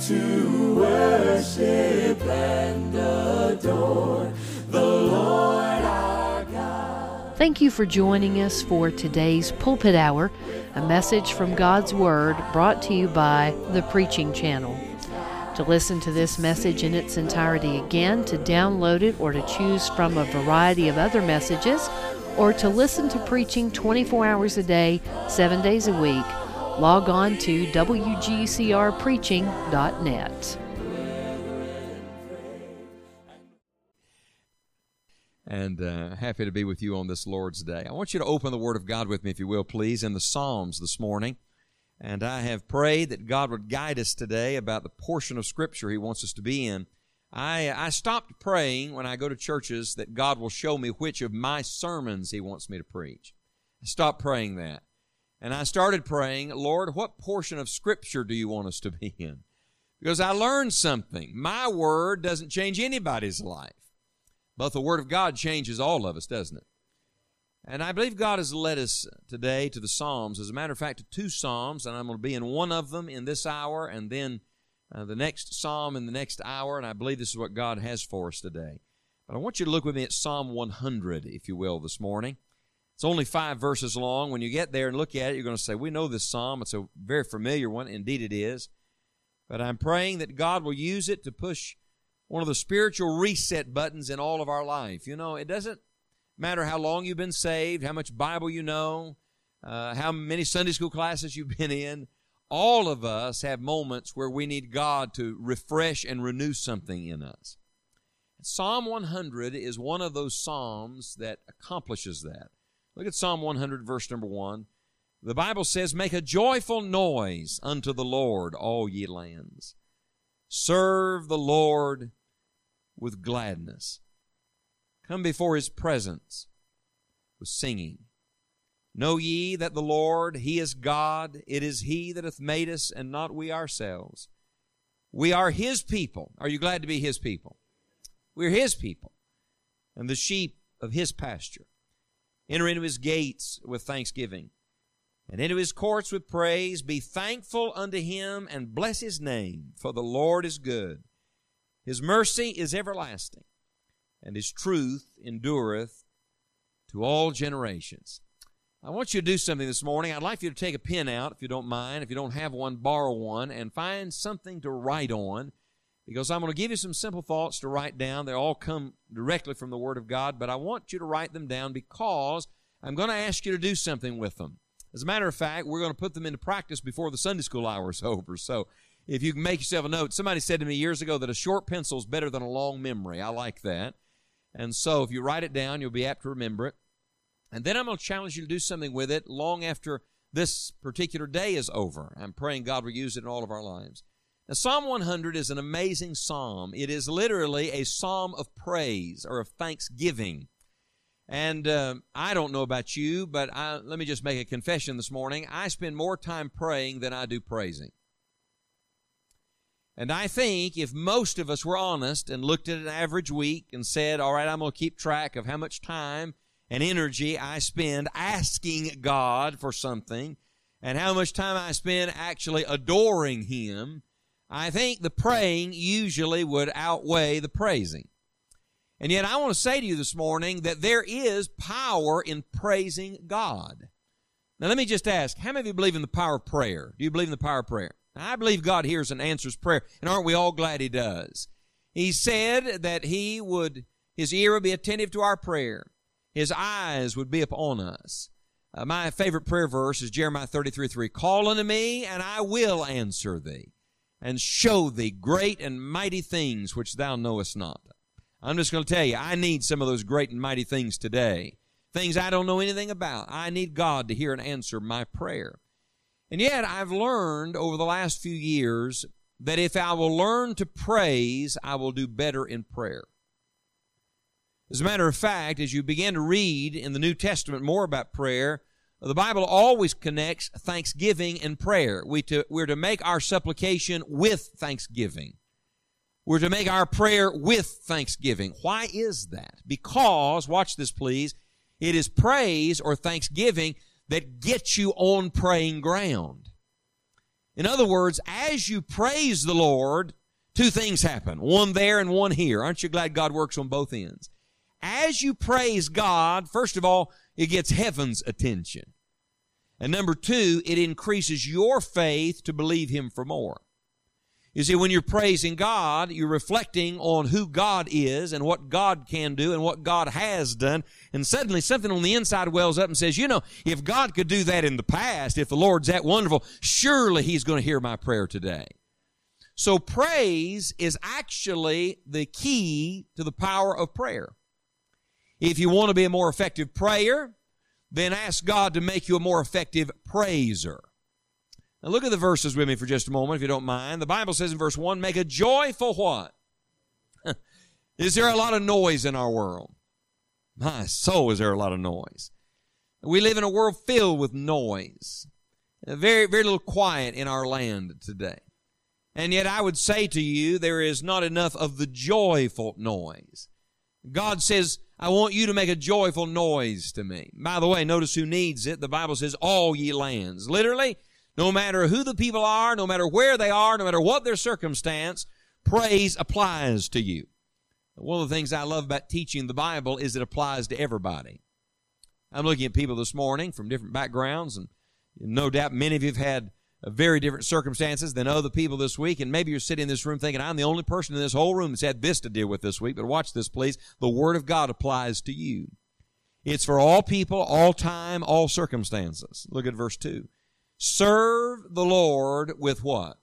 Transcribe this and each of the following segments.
to worship and adore the Lord our God. Thank you for joining us for today's Pulpit Hour, a message from God's Word brought to you by the Preaching Channel. To listen to this message in its entirety again, to download it, or to choose from a variety of other messages, or to listen to preaching 24 hours a day, 7 days a week, log on to WGCRpreaching.net. and uh, happy to be with you on this Lord's Day. I want you to open the Word of God with me, if you will, please, in the Psalms this morning. And I have prayed that God would guide us today about the portion of Scripture He wants us to be in. I, I stopped praying when I go to churches that God will show me which of my sermons He wants me to preach. I stopped praying that. And I started praying, Lord, what portion of Scripture do you want us to be in? Because I learned something. My Word doesn't change anybody's life. But the Word of God changes all of us, doesn't it? And I believe God has led us today to the Psalms. As a matter of fact, to two Psalms, and I'm going to be in one of them in this hour, and then uh, the next Psalm in the next hour, and I believe this is what God has for us today. But I want you to look with me at Psalm 100, if you will, this morning. It's only five verses long. When you get there and look at it, you're going to say, We know this Psalm. It's a very familiar one. Indeed, it is. But I'm praying that God will use it to push one of the spiritual reset buttons in all of our life. You know, it doesn't matter how long you've been saved, how much Bible you know, uh, how many Sunday school classes you've been in. All of us have moments where we need God to refresh and renew something in us. Psalm 100 is one of those psalms that accomplishes that. Look at Psalm 100, verse number 1. The Bible says, Make a joyful noise unto the Lord, all ye lands. Serve the Lord with gladness. Come before his presence with singing. Know ye that the Lord, he is God. It is he that hath made us, and not we ourselves. We are his people. Are you glad to be his people? We're his people, and the sheep of his pasture. Enter into his gates with thanksgiving, and into his courts with praise. Be thankful unto him, and bless his name, for the Lord is good his mercy is everlasting, and his truth endureth to all generations. I want you to do something this morning. I'd like you to take a pen out, if you don't mind. If you don't have one, borrow one and find something to write on because I'm going to give you some simple thoughts to write down. They all come directly from the Word of God, but I want you to write them down because I'm going to ask you to do something with them. As a matter of fact, we're going to put them into practice before the Sunday school hour is over. So if you can make yourself a note. Somebody said to me years ago that a short pencil is better than a long memory. I like that. And so if you write it down, you'll be apt to remember it. And then I'm going to challenge you to do something with it long after this particular day is over. I'm praying God will use it in all of our lives. Now, Psalm 100 is an amazing psalm. It is literally a psalm of praise or of thanksgiving. And uh, I don't know about you, but I, let me just make a confession this morning. I spend more time praying than I do praising. And I think if most of us were honest and looked at an average week and said, all right, I'm going to keep track of how much time and energy I spend asking God for something and how much time I spend actually adoring Him, I think the praying usually would outweigh the praising. And yet I want to say to you this morning that there is power in praising God. Now let me just ask, how many of you believe in the power of prayer? Do you believe in the power of prayer? I believe God hears and answers prayer, and aren't we all glad He does? He said that He would, His ear would be attentive to our prayer, His eyes would be upon us. Uh, my favorite prayer verse is Jeremiah 33 3. Call unto me, and I will answer thee, and show thee great and mighty things which thou knowest not. I'm just going to tell you, I need some of those great and mighty things today. Things I don't know anything about. I need God to hear and answer my prayer. And yet, I've learned over the last few years that if I will learn to praise, I will do better in prayer. As a matter of fact, as you begin to read in the New Testament more about prayer, the Bible always connects thanksgiving and prayer. We to, we're to make our supplication with thanksgiving. We're to make our prayer with thanksgiving. Why is that? Because, watch this please, it is praise or thanksgiving that gets you on praying ground. In other words, as you praise the Lord, two things happen. One there and one here. Aren't you glad God works on both ends? As you praise God, first of all, it gets heaven's attention. And number two, it increases your faith to believe Him for more. You see, when you're praising God, you're reflecting on who God is and what God can do and what God has done. And suddenly something on the inside wells up and says, you know, if God could do that in the past, if the Lord's that wonderful, surely He's going to hear my prayer today. So praise is actually the key to the power of prayer. If you want to be a more effective prayer, then ask God to make you a more effective praiser. Now look at the verses with me for just a moment, if you don't mind. The Bible says in verse 1, make a joyful what? is there a lot of noise in our world? My soul, is there a lot of noise? We live in a world filled with noise. Very, very little quiet in our land today. And yet I would say to you, there is not enough of the joyful noise. God says, I want you to make a joyful noise to me. By the way, notice who needs it. The Bible says, all ye lands. Literally, no matter who the people are, no matter where they are, no matter what their circumstance, praise applies to you. One of the things I love about teaching the Bible is it applies to everybody. I'm looking at people this morning from different backgrounds, and no doubt many of you have had very different circumstances than other people this week. And maybe you're sitting in this room thinking, I'm the only person in this whole room that's had this to deal with this week. But watch this, please. The Word of God applies to you. It's for all people, all time, all circumstances. Look at verse 2. Serve the Lord with what?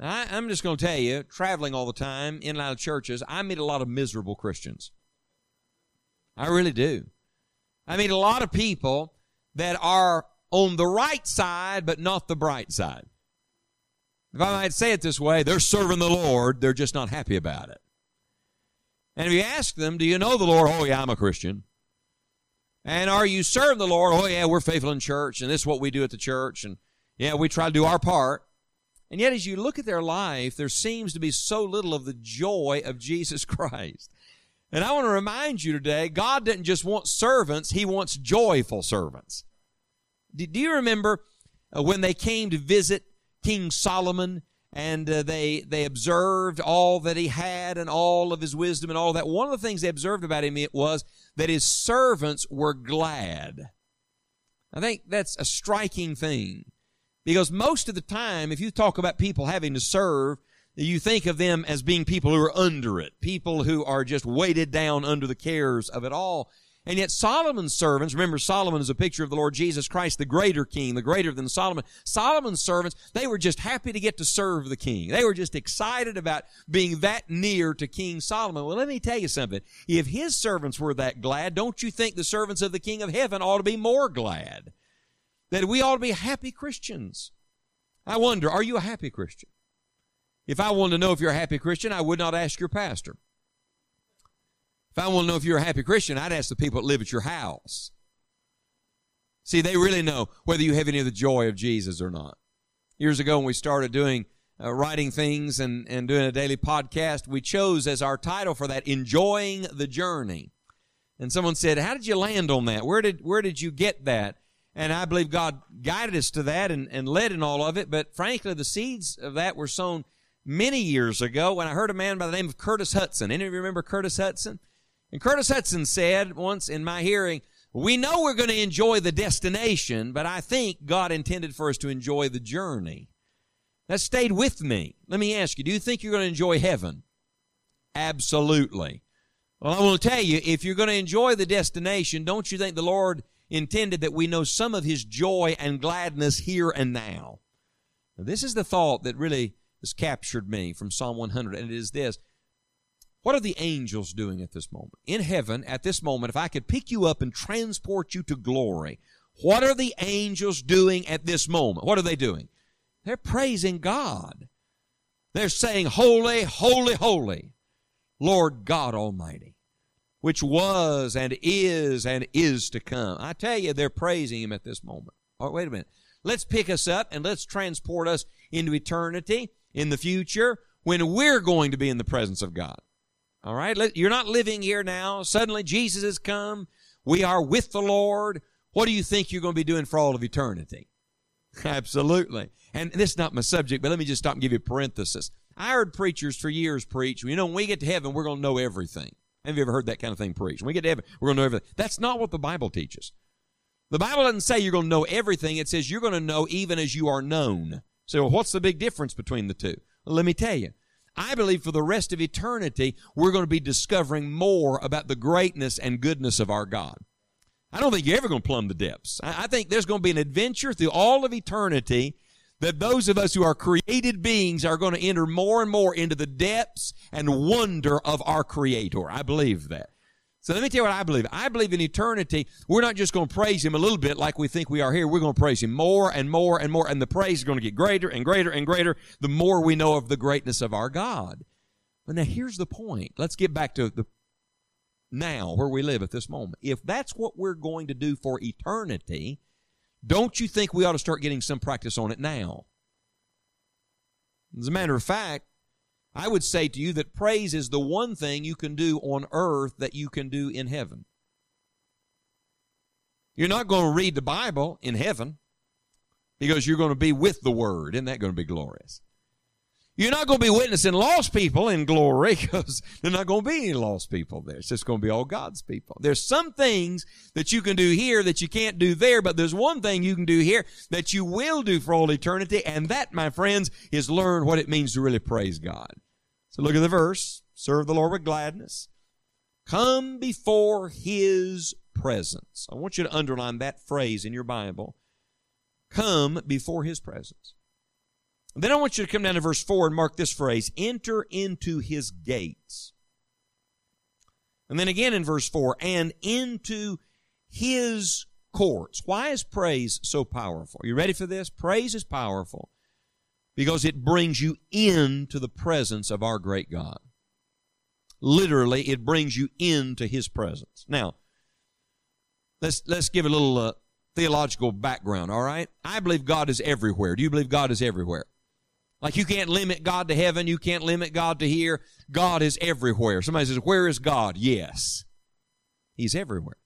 I, am just going to tell you, traveling all the time in and out of churches, I meet a lot of miserable Christians. I really do. I meet a lot of people that are on the right side, but not the bright side. If I might say it this way, they're serving the Lord, they're just not happy about it. And if you ask them, Do you know the Lord? Oh, yeah, I'm a Christian. And are you serving the Lord? Oh, yeah, we're faithful in church, and this is what we do at the church, and yeah, we try to do our part. And yet, as you look at their life, there seems to be so little of the joy of Jesus Christ. And I want to remind you today God didn't just want servants, He wants joyful servants. Do you remember uh, when they came to visit King Solomon and uh, they they observed all that he had and all of his wisdom and all that. One of the things they observed about him it was that his servants were glad. I think that's a striking thing because most of the time, if you talk about people having to serve, you think of them as being people who are under it, people who are just weighted down under the cares of it all. And yet Solomon's servants, remember Solomon is a picture of the Lord Jesus Christ, the greater king, the greater than Solomon. Solomon's servants, they were just happy to get to serve the king. They were just excited about being that near to King Solomon. Well, let me tell you something. If his servants were that glad, don't you think the servants of the king of heaven ought to be more glad? That we ought to be happy Christians. I wonder, are you a happy Christian? If I wanted to know if you're a happy Christian, I would not ask your pastor. If I want to know if you're a happy Christian, I'd ask the people that live at your house. See, they really know whether you have any of the joy of Jesus or not. Years ago, when we started doing uh, writing things and, and doing a daily podcast, we chose as our title for that, Enjoying the Journey. And someone said, How did you land on that? Where did, where did you get that? And I believe God guided us to that and, and led in all of it. But frankly, the seeds of that were sown many years ago when I heard a man by the name of Curtis Hutson. Any of you remember Curtis Hutson? And Curtis Hutson said once in my hearing, we know we're going to enjoy the destination, but I think God intended for us to enjoy the journey. That stayed with me. Let me ask you, do you think you're going to enjoy heaven? Absolutely. Well, I to tell you, if you're going to enjoy the destination, don't you think the Lord intended that we know some of His joy and gladness here and now? now this is the thought that really has captured me from Psalm 100, and it is this. What are the angels doing at this moment? In heaven, at this moment, if I could pick you up and transport you to glory, what are the angels doing at this moment? What are they doing? They're praising God. They're saying, Holy, holy, holy, Lord God Almighty, which was and is and is to come. I tell you, they're praising Him at this moment. All right, wait a minute. Let's pick us up and let's transport us into eternity in the future when we're going to be in the presence of God. All right? You're not living here now. Suddenly Jesus has come. We are with the Lord. What do you think you're going to be doing for all of eternity? Absolutely. And this is not my subject, but let me just stop and give you a parenthesis. I heard preachers for years preach, you know, when we get to heaven, we're going to know everything. Have you ever heard that kind of thing preached? When we get to heaven, we're going to know everything. That's not what the Bible teaches. The Bible doesn't say you're going to know everything. It says you're going to know even as you are known. So, what's the big difference between the two? Let me tell you. I believe for the rest of eternity, we're going to be discovering more about the greatness and goodness of our God. I don't think you're ever going to plumb the depths. I think there's going to be an adventure through all of eternity that those of us who are created beings are going to enter more and more into the depths and wonder of our Creator. I believe that. So let me tell you what I believe. I believe in eternity, we're not just going to praise Him a little bit like we think we are here. We're going to praise Him more and more and more, and the praise is going to get greater and greater and greater the more we know of the greatness of our God. But now here's the point. Let's get back to the now, where we live at this moment. If that's what we're going to do for eternity, don't you think we ought to start getting some practice on it now? As a matter of fact, I would say to you that praise is the one thing you can do on earth that you can do in heaven. You're not going to read the Bible in heaven because you're going to be with the Word. Isn't that going to be glorious? You're not going to be witnessing lost people in glory because there's not going to be any lost people there. It's just going to be all God's people. There's some things that you can do here that you can't do there, but there's one thing you can do here that you will do for all eternity, and that, my friends, is learn what it means to really praise God. So look at the verse. Serve the Lord with gladness. Come before His presence. I want you to underline that phrase in your Bible. Come before His presence. Then I want you to come down to verse 4 and mark this phrase enter into his gates. And then again in verse 4 and into his courts. Why is praise so powerful? Are you ready for this? Praise is powerful because it brings you into the presence of our great God. Literally, it brings you into his presence. Now, let's, let's give a little uh, theological background, all right? I believe God is everywhere. Do you believe God is everywhere? Like you can't limit God to heaven, you can't limit God to here. God is everywhere. Somebody says, Where is God? Yes. He's everywhere.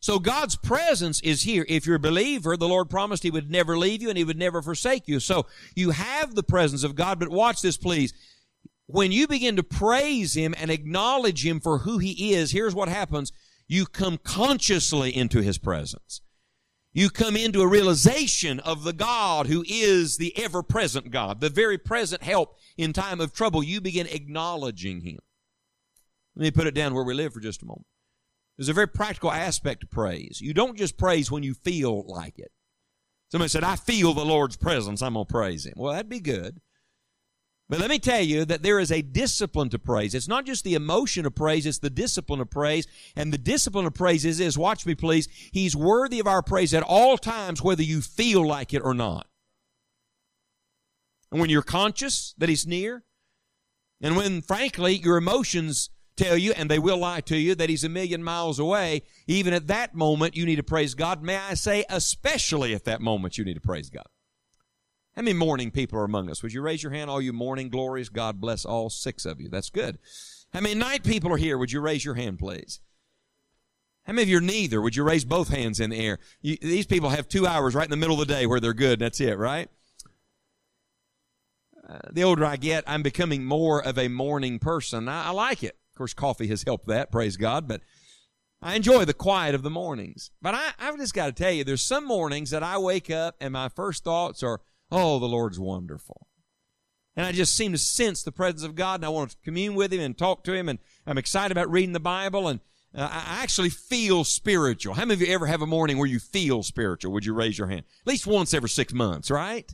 So God's presence is here. If you're a believer, the Lord promised He would never leave you and He would never forsake you. So you have the presence of God, but watch this please. When you begin to praise Him and acknowledge Him for who He is, here's what happens. You come consciously into His presence you come into a realization of the God who is the ever present God, the very present help in time of trouble. You begin acknowledging Him. Let me put it down where we live for just a moment. There's a very practical aspect to praise. You don't just praise when you feel like it. Somebody said, I feel the Lord's presence, I'm going to praise Him. Well, that'd be good. But let me tell you that there is a discipline to praise. It's not just the emotion of praise, it's the discipline of praise. And the discipline of praise is this, watch me please, He's worthy of our praise at all times, whether you feel like it or not. And when you're conscious that He's near, and when, frankly, your emotions tell you, and they will lie to you, that He's a million miles away, even at that moment, you need to praise God. May I say, especially at that moment, you need to praise God. How many morning people are among us? Would you raise your hand, all you morning glories? God bless all six of you. That's good. How many night people are here? Would you raise your hand, please? How many of you are neither? Would you raise both hands in the air? You, these people have two hours right in the middle of the day where they're good. That's it, right? Uh, the older I get, I'm becoming more of a morning person. I, I like it. Of course, coffee has helped that, praise God, but I enjoy the quiet of the mornings. But I, I've just got to tell you, there's some mornings that I wake up and my first thoughts are, Oh, the Lord's wonderful. And I just seem to sense the presence of God, and I want to commune with Him and talk to Him, and I'm excited about reading the Bible, and uh, I actually feel spiritual. How many of you ever have a morning where you feel spiritual? Would you raise your hand? At least once every six months, right?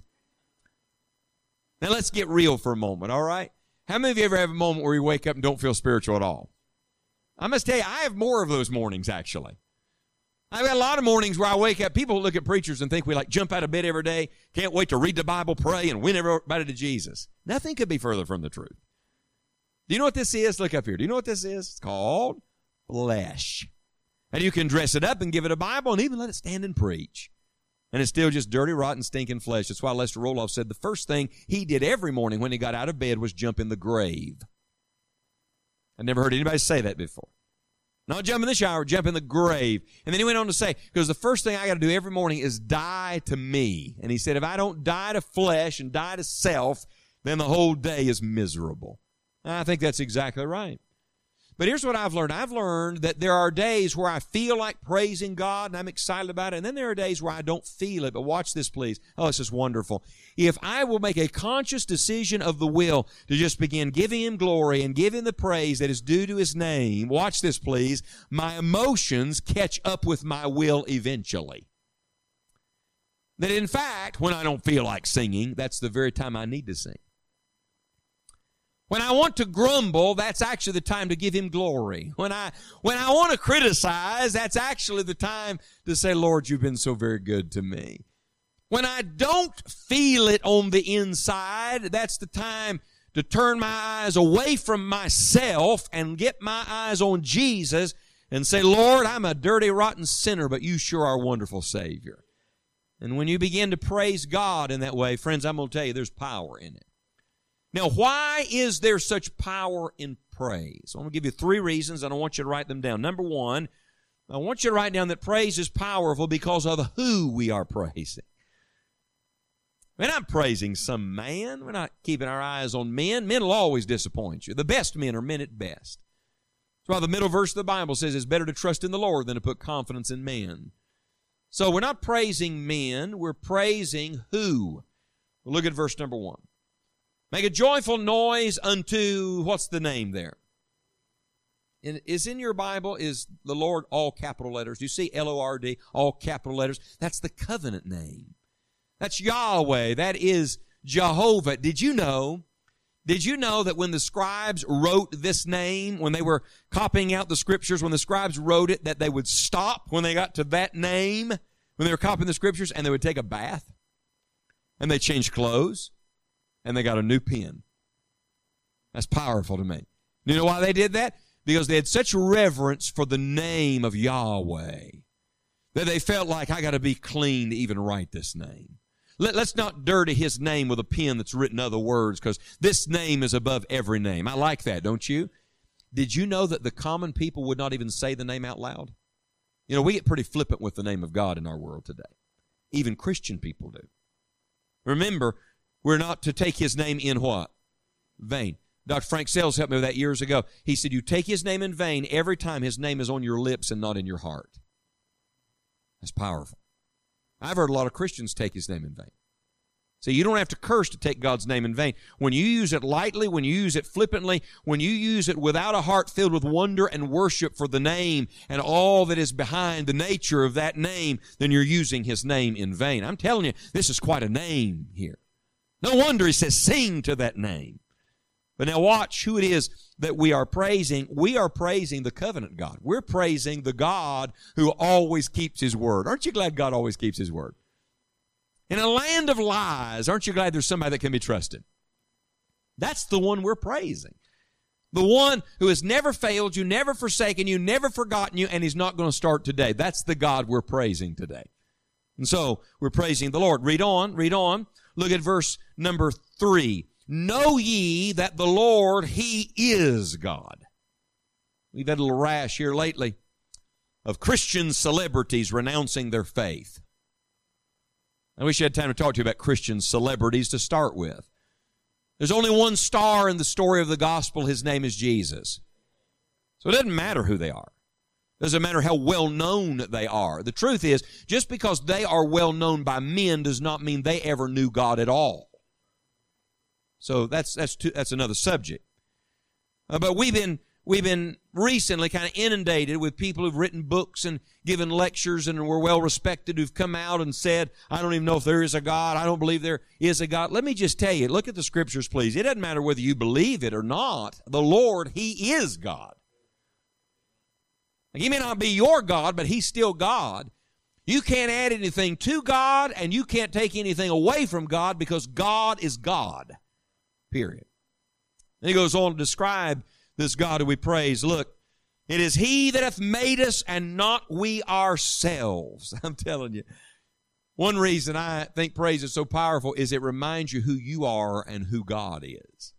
Now let's get real for a moment, all right? How many of you ever have a moment where you wake up and don't feel spiritual at all? I must tell you, I have more of those mornings actually. I've got a lot of mornings where I wake up. People look at preachers and think we like jump out of bed every day, can't wait to read the Bible, pray, and win everybody to Jesus. Nothing could be further from the truth. Do you know what this is? Look up here. Do you know what this is? It's called flesh. And you can dress it up and give it a Bible and even let it stand and preach. And it's still just dirty, rotten, stinking flesh. That's why Lester Roloff said the first thing he did every morning when he got out of bed was jump in the grave. I never heard anybody say that before. Not jump in the shower, jump in the grave. And then he went on to say, because the first thing I got to do every morning is die to me. And he said, if I don't die to flesh and die to self, then the whole day is miserable. And I think that's exactly right. But here's what I've learned. I've learned that there are days where I feel like praising God and I'm excited about it. And then there are days where I don't feel it. But watch this, please. Oh, this is wonderful. If I will make a conscious decision of the will to just begin giving Him glory and giving the praise that is due to His name, watch this, please. My emotions catch up with my will eventually. That in fact, when I don't feel like singing, that's the very time I need to sing. When I want to grumble, that's actually the time to give him glory. When I, when I want to criticize, that's actually the time to say, Lord, you've been so very good to me. When I don't feel it on the inside, that's the time to turn my eyes away from myself and get my eyes on Jesus and say, Lord, I'm a dirty, rotten sinner, but you sure are a wonderful Savior. And when you begin to praise God in that way, friends, I'm going to tell you, there's power in it. Now, why is there such power in praise? I'm going to give you three reasons, and I want you to write them down. Number one, I want you to write down that praise is powerful because of who we are praising. We're not praising some man. We're not keeping our eyes on men. Men will always disappoint you. The best men are men at best. That's why the middle verse of the Bible says it's better to trust in the Lord than to put confidence in men. So we're not praising men, we're praising who? look at verse number one. Make a joyful noise unto, what's the name there? In, is in your Bible, is the Lord all capital letters? You see L O R D, all capital letters? That's the covenant name. That's Yahweh. That is Jehovah. Did you know? Did you know that when the scribes wrote this name, when they were copying out the scriptures, when the scribes wrote it, that they would stop when they got to that name, when they were copying the scriptures, and they would take a bath? And they changed clothes? And they got a new pen. That's powerful to me. You know why they did that? Because they had such reverence for the name of Yahweh that they felt like I got to be clean to even write this name. Let, us not dirty his name with a pen that's written other words because this name is above every name. I like that, don't you? Did you know that the common people would not even say the name out loud? You know, we get pretty flippant with the name of God in our world today. Even Christian people do. Remember, we're not to take his name in what? Vain. Dr. Frank Sells helped me with that years ago. He said, You take his name in vain every time his name is on your lips and not in your heart. That's powerful. I've heard a lot of Christians take his name in vain. So you don't have to curse to take God's name in vain. When you use it lightly, when you use it flippantly, when you use it without a heart filled with wonder and worship for the name and all that is behind the nature of that name, then you're using his name in vain. I'm telling you, this is quite a name here. No wonder he says, sing to that name. But now watch who it is that we are praising. We are praising the covenant God. We're praising the God who always keeps his word. Aren't you glad God always keeps his word? In a land of lies, aren't you glad there's somebody that can be trusted? That's the one we're praising. The one who has never failed you, never forsaken you, never forgotten you, and he's not going to start today. That's the God we're praising today. And so we're praising the Lord. Read on, read on. Look at verse number three. Know ye that the Lord, He is God. We've had a little rash here lately of Christian celebrities renouncing their faith. I wish I had time to talk to you about Christian celebrities to start with. There's only one star in the story of the gospel. His name is Jesus. So it doesn't matter who they are. Doesn't matter how well known they are. The truth is, just because they are well known by men does not mean they ever knew God at all. So that's that's too, that's another subject. Uh, but we've been we've been recently kind of inundated with people who've written books and given lectures and were well respected who've come out and said, I don't even know if there is a God. I don't believe there is a God. Let me just tell you, look at the scriptures, please. It doesn't matter whether you believe it or not. The Lord, He is God. He may not be your God, but He's still God. You can't add anything to God, and you can't take anything away from God because God is God. Period. And he goes on to describe this God who we praise. Look, it is He that hath made us and not we ourselves. I'm telling you. One reason I think praise is so powerful is it reminds you who you are and who God is.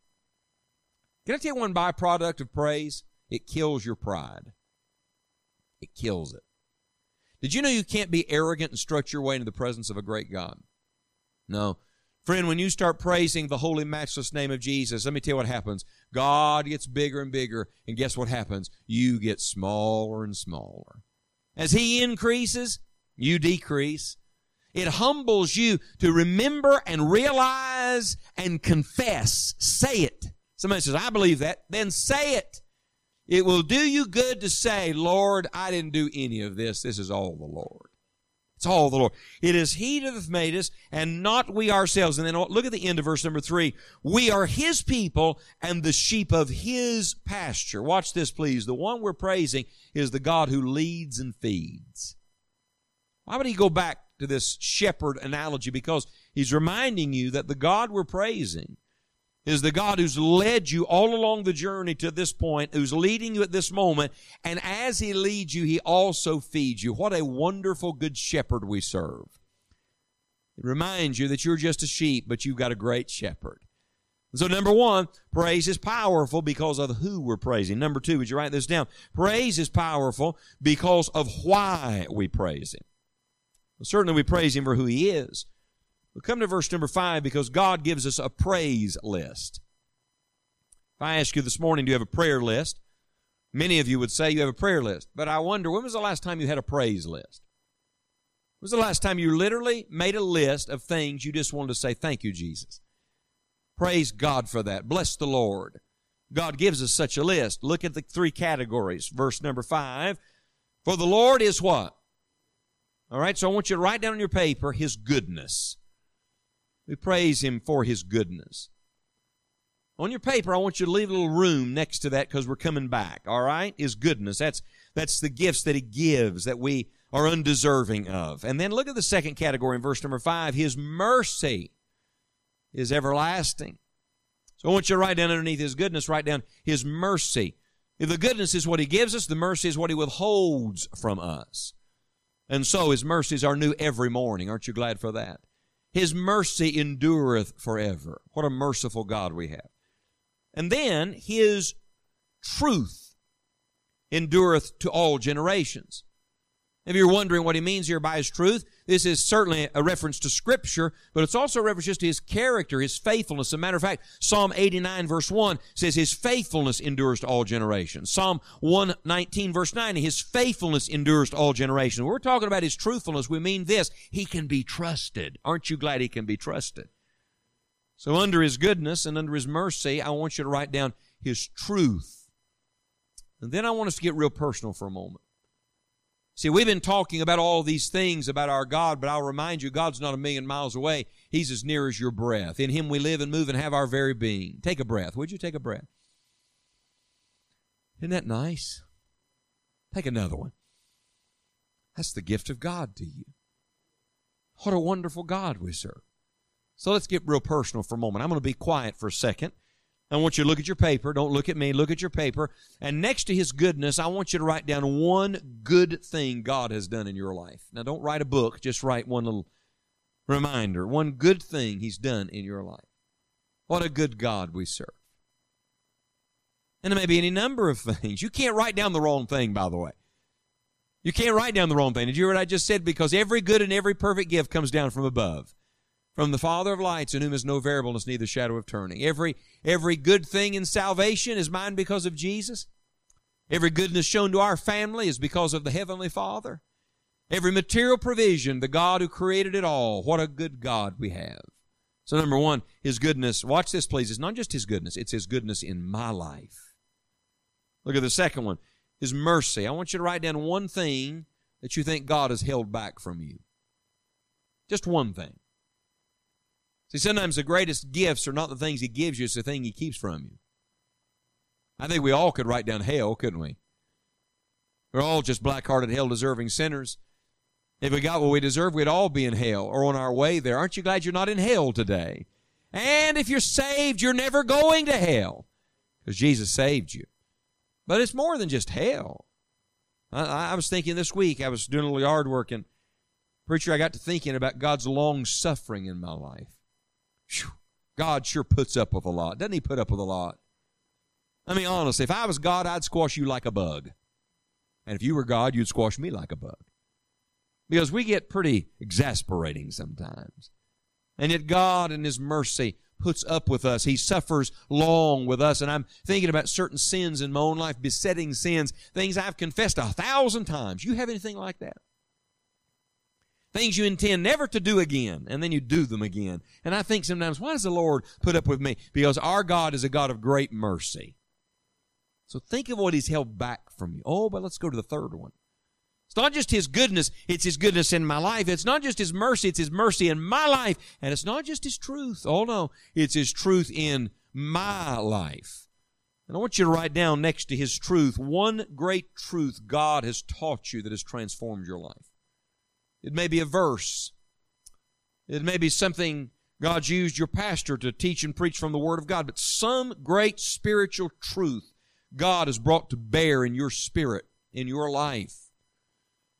Can I tell you one byproduct of praise? It kills your pride. It kills it. Did you know you can't be arrogant and strut your way into the presence of a great God? No. Friend, when you start praising the holy, matchless name of Jesus, let me tell you what happens. God gets bigger and bigger, and guess what happens? You get smaller and smaller. As He increases, you decrease. It humbles you to remember and realize and confess. Say it. Somebody says, I believe that. Then say it. It will do you good to say, Lord, I didn't do any of this. This is all the Lord. It's all the Lord. It is He that hath made us, and not we ourselves. And then look at the end of verse number three. We are His people and the sheep of His pasture. Watch this, please. The one we're praising is the God who leads and feeds. Why would He go back to this shepherd analogy? Because He's reminding you that the God we're praising is the God who's led you all along the journey to this point, who's leading you at this moment, and as He leads you, He also feeds you. What a wonderful good shepherd we serve. It reminds you that you're just a sheep, but you've got a great shepherd. So number one, praise is powerful because of who we're praising. Number two, would you write this down? Praise is powerful because of why we praise Him. Well, certainly we praise Him for who He is. We come to verse number five because God gives us a praise list. If I ask you this morning, do you have a prayer list? Many of you would say you have a prayer list. But I wonder, when was the last time you had a praise list? When was the last time you literally made a list of things you just wanted to say, thank you, Jesus? Praise God for that. Bless the Lord. God gives us such a list. Look at the three categories. Verse number five. For the Lord is what? All right, so I want you to write down on your paper His goodness. We praise Him for His goodness. On your paper, I want you to leave a little room next to that because we're coming back. All right? His goodness. That's, that's the gifts that He gives that we are undeserving of. And then look at the second category in verse number five. His mercy is everlasting. So I want you to write down underneath His goodness, write down His mercy. If the goodness is what He gives us, the mercy is what He withholds from us. And so His mercies are new every morning. Aren't you glad for that? His mercy endureth forever. What a merciful God we have. And then His truth endureth to all generations. If you're wondering what he means here by his truth, this is certainly a reference to scripture, but it's also a reference just to his character, his faithfulness. As a matter of fact, Psalm 89 verse 1 says his faithfulness endures to all generations. Psalm 119 verse 9, his faithfulness endures to all generations. When we're talking about his truthfulness, we mean this, he can be trusted. Aren't you glad he can be trusted? So under his goodness and under his mercy, I want you to write down his truth. And then I want us to get real personal for a moment. See, we've been talking about all these things about our God, but I'll remind you, God's not a million miles away. He's as near as your breath. In Him we live and move and have our very being. Take a breath. Would you take a breath? Isn't that nice? Take another one. That's the gift of God to you. What a wonderful God we serve. So let's get real personal for a moment. I'm going to be quiet for a second. I want you to look at your paper. Don't look at me. Look at your paper. And next to His goodness, I want you to write down one good thing God has done in your life. Now, don't write a book. Just write one little reminder. One good thing He's done in your life. What a good God we serve. And there may be any number of things. You can't write down the wrong thing, by the way. You can't write down the wrong thing. Did you hear what I just said? Because every good and every perfect gift comes down from above from the Father of lights, in whom is no variableness, neither shadow of turning. Every, every good thing in salvation is mine because of Jesus. Every goodness shown to our family is because of the Heavenly Father. Every material provision, the God who created it all. What a good God we have. So number one, His goodness, watch this please, it's not just His goodness, it's His goodness in my life. Look at the second one, His mercy. I want you to write down one thing that you think God has held back from you. Just one thing. See, sometimes the greatest gifts are not the things He gives you, it's the thing He keeps from you. I think we all could write down hell, couldn't we? We're all just black hearted, hell deserving sinners. If we got what we deserve, we'd all be in hell or on our way there. Aren't you glad you're not in hell today? And if you're saved, you're never going to hell because Jesus saved you. But it's more than just hell. I, I was thinking this week, I was doing a little yard work, and preacher, I got to thinking about God's long suffering in my life. Whew, God sure puts up with a lot. Doesn't He put up with a lot? I mean, honestly, if I was God, I'd squash you like a bug. And if you were God, you'd squash me like a bug. Because we get pretty exasperating sometimes. And yet God in His mercy puts up with us. He suffers long with us. And I'm thinking about certain sins in my own life, besetting sins, things I've confessed a thousand times. You have anything like that? Things you intend never to do again, and then you do them again. And I think sometimes, why does the Lord put up with me? Because our God is a God of great mercy. So think of what He's held back from you. Oh, but let's go to the third one. It's not just His goodness, it's His goodness in my life. It's not just His mercy, it's His mercy in my life. And it's not just His truth. Oh no, it's His truth in my life. And I want you to write down next to His truth one great truth God has taught you that has transformed your life. It may be a verse. It may be something God's used your pastor to teach and preach from the Word of God, but some great spiritual truth God has brought to bear in your spirit, in your life,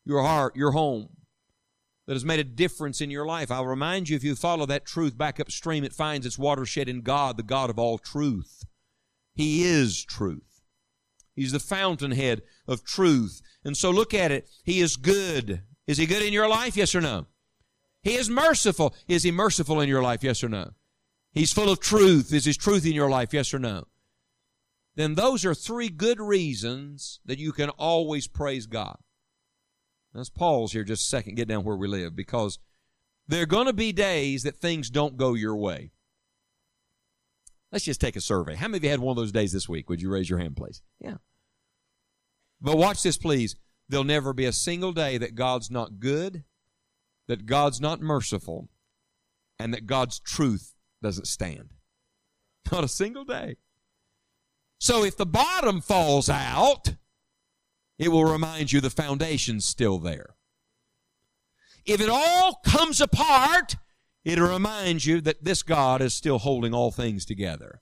your heart, your home, that has made a difference in your life. I'll remind you if you follow that truth back upstream, it finds its watershed in God, the God of all truth. He is truth. He's the fountainhead of truth. And so look at it. He is good. Is he good in your life? Yes or no? He is merciful. Is he merciful in your life? Yes or no? He's full of truth. Is his truth in your life? Yes or no? Then those are three good reasons that you can always praise God. Let's pause here just a second, get down where we live, because there are going to be days that things don't go your way. Let's just take a survey. How many of you had one of those days this week? Would you raise your hand, please? Yeah. But watch this, please. There'll never be a single day that God's not good, that God's not merciful, and that God's truth doesn't stand. Not a single day. So if the bottom falls out, it will remind you the foundation's still there. If it all comes apart, it'll remind you that this God is still holding all things together.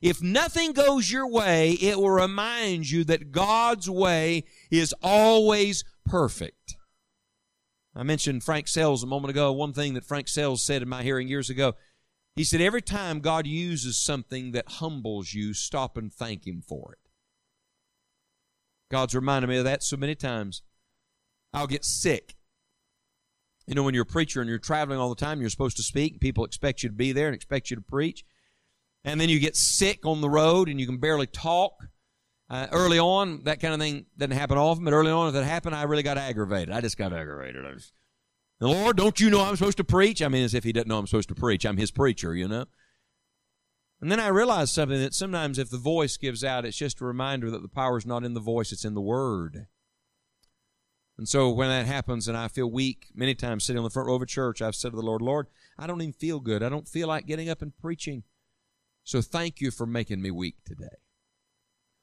If nothing goes your way, it will remind you that God's way is always perfect. I mentioned Frank Sells a moment ago. One thing that Frank Sells said in my hearing years ago, he said, Every time God uses something that humbles you, stop and thank Him for it. God's reminded me of that so many times. I'll get sick. You know, when you're a preacher and you're traveling all the time, you're supposed to speak, people expect you to be there and expect you to preach and then you get sick on the road and you can barely talk. Uh, early on, that kind of thing doesn't happen often, but early on, if it happened, I really got aggravated. I just got aggravated. I was, Lord, don't you know I'm supposed to preach? I mean, as if He doesn't know I'm supposed to preach. I'm His preacher, you know. And then I realized something that sometimes if the voice gives out, it's just a reminder that the power is not in the voice, it's in the word. And so when that happens and I feel weak, many times sitting on the front row of a church, I've said to the Lord, Lord, I don't even feel good. I don't feel like getting up and preaching. So thank you for making me weak today.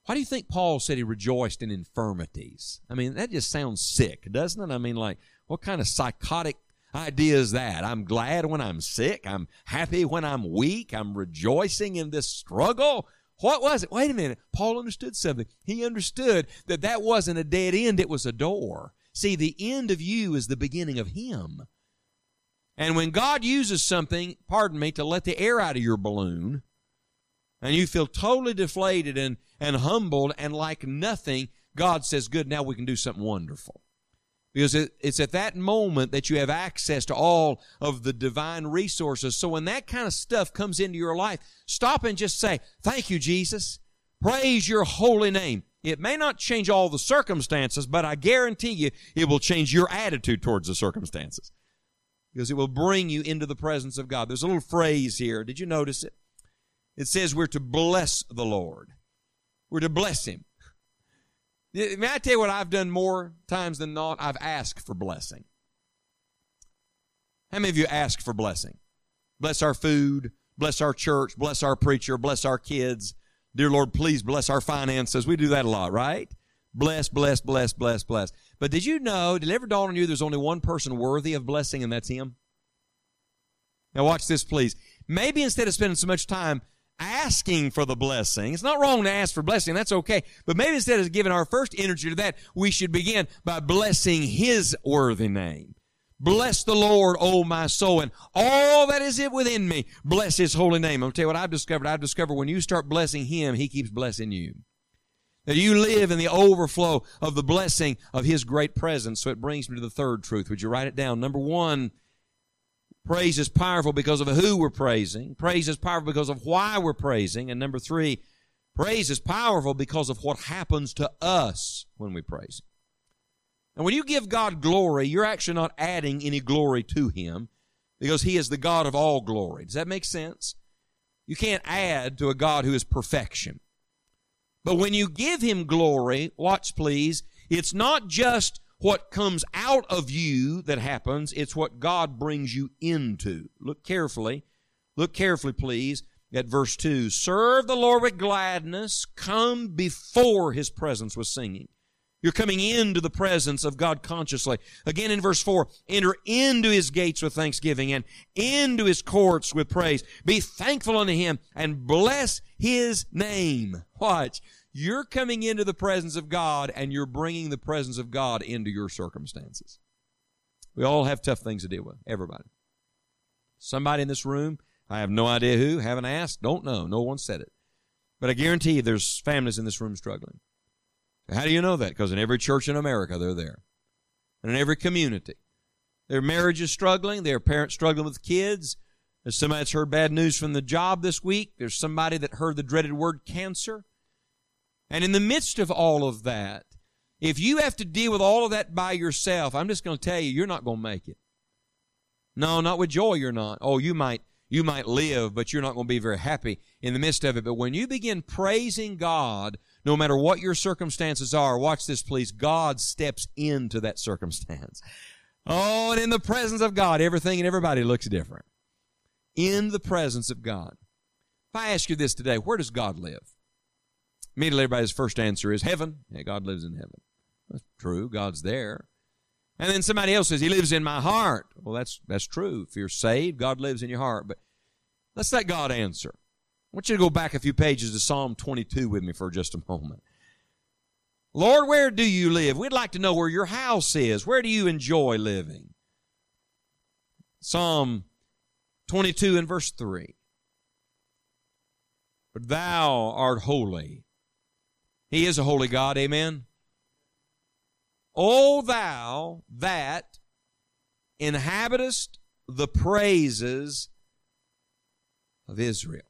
Why do you think Paul said he rejoiced in infirmities? I mean, that just sounds sick, doesn't it? I mean, like, what kind of psychotic idea is that? I'm glad when I'm sick. I'm happy when I'm weak. I'm rejoicing in this struggle. What was it? Wait a minute. Paul understood something. He understood that that wasn't a dead end, it was a door. See, the end of you is the beginning of Him. And when God uses something, pardon me, to let the air out of your balloon, and you feel totally deflated and, and humbled and like nothing, God says, Good, now we can do something wonderful. Because it, it's at that moment that you have access to all of the divine resources. So when that kind of stuff comes into your life, stop and just say, Thank you, Jesus. Praise your holy name. It may not change all the circumstances, but I guarantee you it will change your attitude towards the circumstances. Because it will bring you into the presence of God. There's a little phrase here. Did you notice it? It says we're to bless the Lord. We're to bless Him. May I tell you what I've done more times than not? I've asked for blessing. How many of you ask for blessing? Bless our food, bless our church, bless our preacher, bless our kids. Dear Lord, please bless our finances. We do that a lot, right? Bless, bless, bless, bless, bless. But did you know, did it ever dawn on you there's only one person worthy of blessing, and that's Him? Now, watch this, please. Maybe instead of spending so much time asking for the blessing. It's not wrong to ask for blessing. That's okay. But maybe instead of giving our first energy to that, we should begin by blessing His worthy name. Bless the Lord, O my soul, and all that is it within me. Bless His holy name. To tell you what I've discovered. I've discovered when you start blessing Him, He keeps blessing you. That you live in the overflow of the blessing of His great presence. So it brings me to the third truth. Would you write it down? Number one, praise is powerful because of who we're praising. Praise is powerful because of why we're praising. And number three, praise is powerful because of what happens to us when we praise Him. And when you give God glory, you're actually not adding any glory to Him because He is the God of all glory. Does that make sense? You can't add to a God who is perfection. But when you give Him glory, watch please, it's not just what comes out of you that happens, it's what God brings you into. Look carefully. Look carefully, please, at verse 2. Serve the Lord with gladness, come before His presence with singing. You're coming into the presence of God consciously. Again in verse 4, enter into his gates with thanksgiving and into his courts with praise. Be thankful unto him and bless his name. Watch. You're coming into the presence of God and you're bringing the presence of God into your circumstances. We all have tough things to deal with. Everybody. Somebody in this room, I have no idea who, haven't asked, don't know. No one said it. But I guarantee you there's families in this room struggling. How do you know that? Because in every church in America, they're there. And in every community. Their marriage is struggling. Their parents struggling with kids. There's somebody that's heard bad news from the job this week. There's somebody that heard the dreaded word cancer. And in the midst of all of that, if you have to deal with all of that by yourself, I'm just going to tell you, you're not going to make it. No, not with joy, you're not. Oh, you might, you might live, but you're not going to be very happy in the midst of it. But when you begin praising God no matter what your circumstances are, watch this please, God steps into that circumstance. Oh, and in the presence of God, everything and everybody looks different. In the presence of God. If I ask you this today, where does God live? Immediately everybody's first answer is heaven. Yeah, God lives in heaven. That's true. God's there. And then somebody else says, He lives in my heart. Well, that's, that's true. If you're saved, God lives in your heart. But let's let God answer. I want you to go back a few pages to Psalm 22 with me for just a moment. Lord, where do you live? We'd like to know where your house is. Where do you enjoy living? Psalm 22 and verse 3. But thou art holy. He is a holy God, amen? O thou that inhabitest the praises of Israel.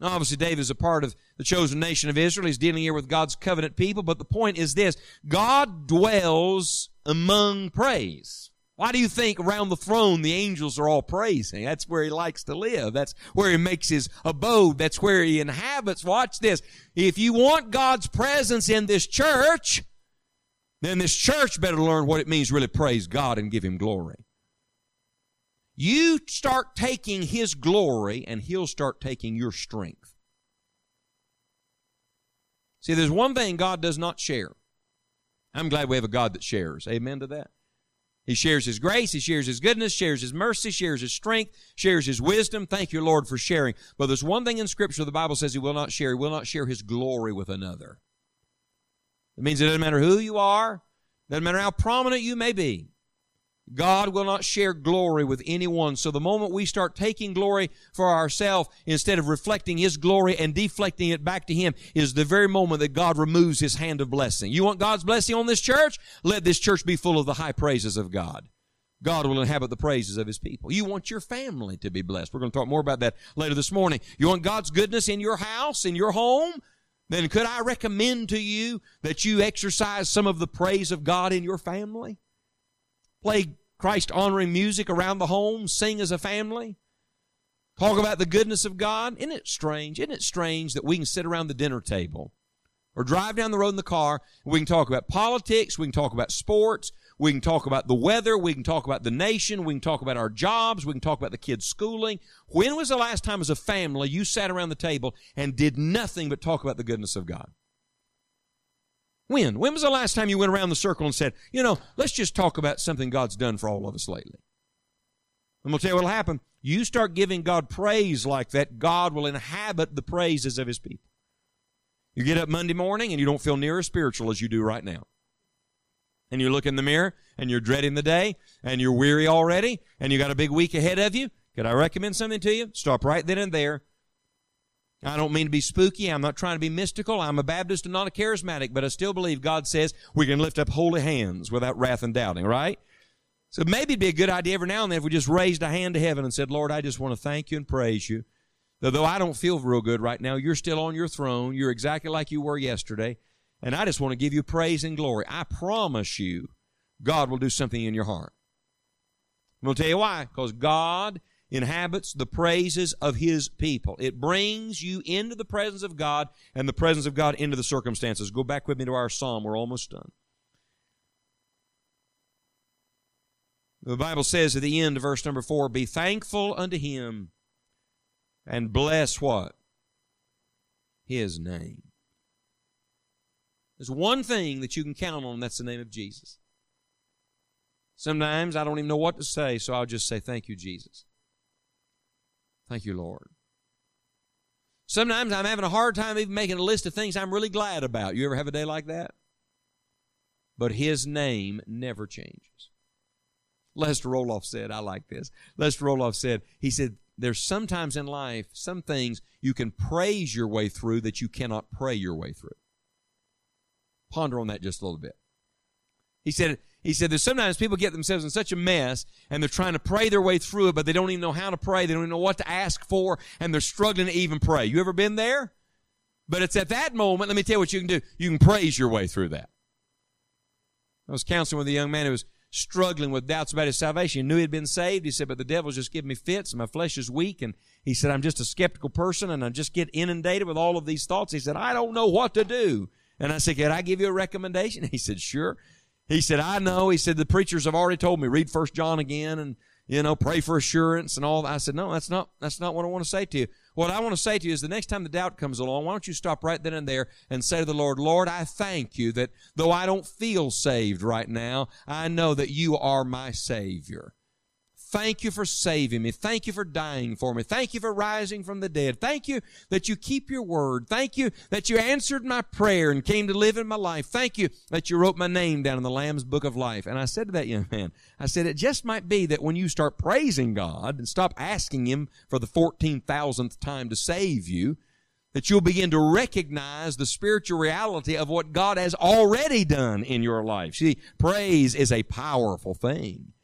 Now, obviously, David is a part of the chosen nation of Israel. He's dealing here with God's covenant people. But the point is this God dwells among praise. Why do you think around the throne the angels are all praising? That's where he likes to live. That's where he makes his abode. That's where he inhabits. Watch this. If you want God's presence in this church, then this church better learn what it means really praise God and give him glory. You start taking His glory, and He'll start taking your strength. See, there's one thing God does not share. I'm glad we have a God that shares. Amen to that. He shares His grace, He shares His goodness, shares His mercy, shares His strength, shares His wisdom. Thank you, Lord, for sharing. But there's one thing in Scripture the Bible says He will not share. He will not share His glory with another. It means it doesn't matter who you are, doesn't matter how prominent you may be. God will not share glory with anyone. So the moment we start taking glory for ourselves instead of reflecting His glory and deflecting it back to Him is the very moment that God removes His hand of blessing. You want God's blessing on this church? Let this church be full of the high praises of God. God will inhabit the praises of His people. You want your family to be blessed. We're going to talk more about that later this morning. You want God's goodness in your house, in your home? Then could I recommend to you that you exercise some of the praise of God in your family? Play Christ honoring music around the home, sing as a family, talk about the goodness of God. Isn't it strange? Isn't it strange that we can sit around the dinner table or drive down the road in the car and we can talk about politics, we can talk about sports, we can talk about the weather, we can talk about the nation, we can talk about our jobs, we can talk about the kids' schooling. When was the last time as a family you sat around the table and did nothing but talk about the goodness of God? When? When was the last time you went around the circle and said, you know, let's just talk about something God's done for all of us lately? I'm going to tell you what'll happen. You start giving God praise like that, God will inhabit the praises of His people. You get up Monday morning and you don't feel near as spiritual as you do right now. And you look in the mirror and you're dreading the day and you're weary already and you got a big week ahead of you. Could I recommend something to you? Stop right then and there I don't mean to be spooky. I'm not trying to be mystical. I'm a Baptist and not a charismatic, but I still believe God says we can lift up holy hands without wrath and doubting, right? So maybe it'd be a good idea every now and then if we just raised a hand to heaven and said, Lord, I just want to thank you and praise you. Though I don't feel real good right now, you're still on your throne. You're exactly like you were yesterday. And I just want to give you praise and glory. I promise you, God will do something in your heart. I'm going to tell you why. Because God inhabits the praises of His people. It brings you into the presence of God and the presence of God into the circumstances. Go back with me to our psalm. We're almost done. The Bible says at the end of verse number four, Be thankful unto Him and bless what? His name. There's one thing that you can count on, that's the name of Jesus. Sometimes I don't even know what to say, so I'll just say, Thank you, Jesus. Thank you, Lord. Sometimes I'm having a hard time even making a list of things I'm really glad about. You ever have a day like that? But His name never changes. Lester Roloff said, I like this. Lester Roloff said, he said, there's sometimes in life some things you can praise your way through that you cannot pray your way through. Ponder on that just a little bit. He said, he said there's sometimes people get themselves in such a mess and they're trying to pray their way through it, but they don't even know how to pray. They don't even know what to ask for and they're struggling to even pray. You ever been there? But it's at that moment, let me tell you what you can do. You can praise your way through that. I was counseling with a young man who was struggling with doubts about his salvation. He knew he had been saved. He said, but the devil's just giving me fits and my flesh is weak. And he said, I'm just a skeptical person and I just get inundated with all of these thoughts. He said, I don't know what to do. And I said, can I give you a recommendation? He said, sure. He said, I know. He said, the preachers have already told me, read First John again and, you know, pray for assurance and all that. I said, no, that's not, that's not what I want to say to you. What I want to say to you is the next time the doubt comes along, why don't you stop right then and there and say to the Lord, Lord, I thank you that though I don't feel saved right now, I know that you are my Savior. Thank you for saving me. Thank you for dying for me. Thank you for rising from the dead. Thank you that you keep your word. Thank you that you answered my prayer and came to live in my life. Thank you that you wrote my name down in the Lamb's book of life. And I said to that young man, I said, it just might be that when you start praising God and stop asking Him for the 14,000th time to save you, that you'll begin to recognize the spiritual reality of what God has already done in your life. See, praise is a powerful thing.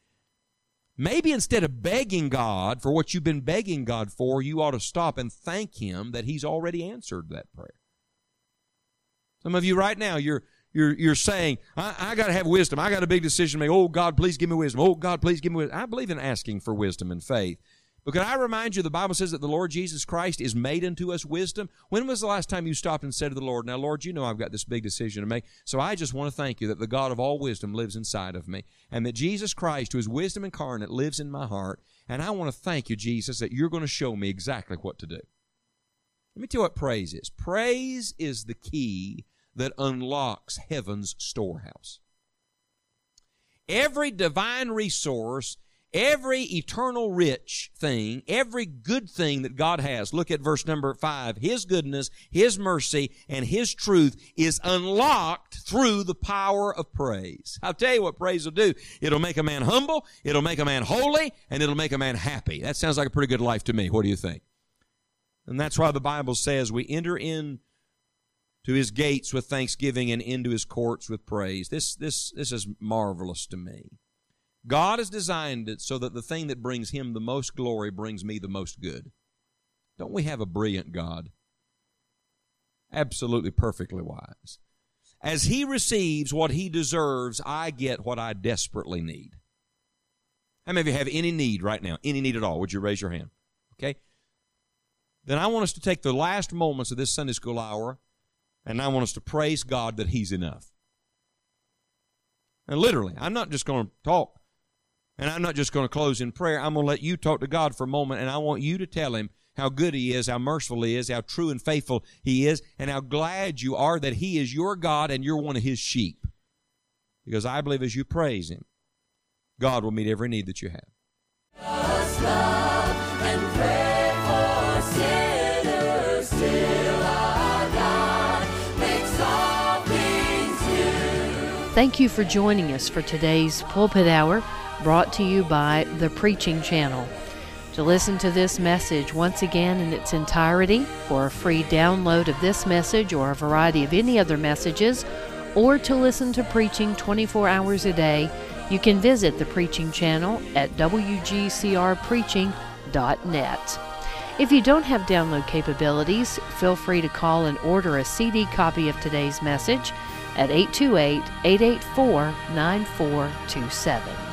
Maybe instead of begging God for what you've been begging God for, you ought to stop and thank Him that He's already answered that prayer. Some of you right now, you're, you're, you're saying, I, I got to have wisdom. I got a big decision to make. Oh, God, please give me wisdom. Oh, God, please give me wisdom. I believe in asking for wisdom and faith. But can I remind you, the Bible says that the Lord Jesus Christ is made unto us wisdom. When was the last time you stopped and said to the Lord, Now, Lord, you know I've got this big decision to make, so I just want to thank you that the God of all wisdom lives inside of me, and that Jesus Christ, who is wisdom incarnate, lives in my heart. And I want to thank you, Jesus, that you're going to show me exactly what to do. Let me tell you what praise is. Praise is the key that unlocks heaven's storehouse. Every divine resource Every eternal rich thing, every good thing that God has, look at verse number five. His goodness, His mercy, and His truth is unlocked through the power of praise. I'll tell you what praise will do. It'll make a man humble, it'll make a man holy, and it'll make a man happy. That sounds like a pretty good life to me. What do you think? And that's why the Bible says we enter in to his gates with thanksgiving and into his courts with praise. This, this, this is marvelous to me. God has designed it so that the thing that brings Him the most glory brings me the most good. Don't we have a brilliant God? Absolutely perfectly wise. As He receives what He deserves, I get what I desperately need. How many of you have any need right now? Any need at all? Would you raise your hand? Okay? Then I want us to take the last moments of this Sunday school hour and I want us to praise God that He's enough. And literally, I'm not just going to talk. And I'm not just going to close in prayer. I'm going to let you talk to God for a moment, and I want you to tell Him how good He is, how merciful He is, how true and faithful He is, and how glad you are that He is your God and you're one of His sheep. Because I believe as you praise Him, God will meet every need that you have. Thank you for joining us for today's Pulpit Hour brought to you by the Preaching Channel. To listen to this message once again in its entirety, for a free download of this message or a variety of any other messages, or to listen to preaching 24 hours a day, you can visit the preaching channel at wgcrpreaching.net. If you don't have download capabilities, feel free to call and order a CD copy of today's message at 828 884 9427.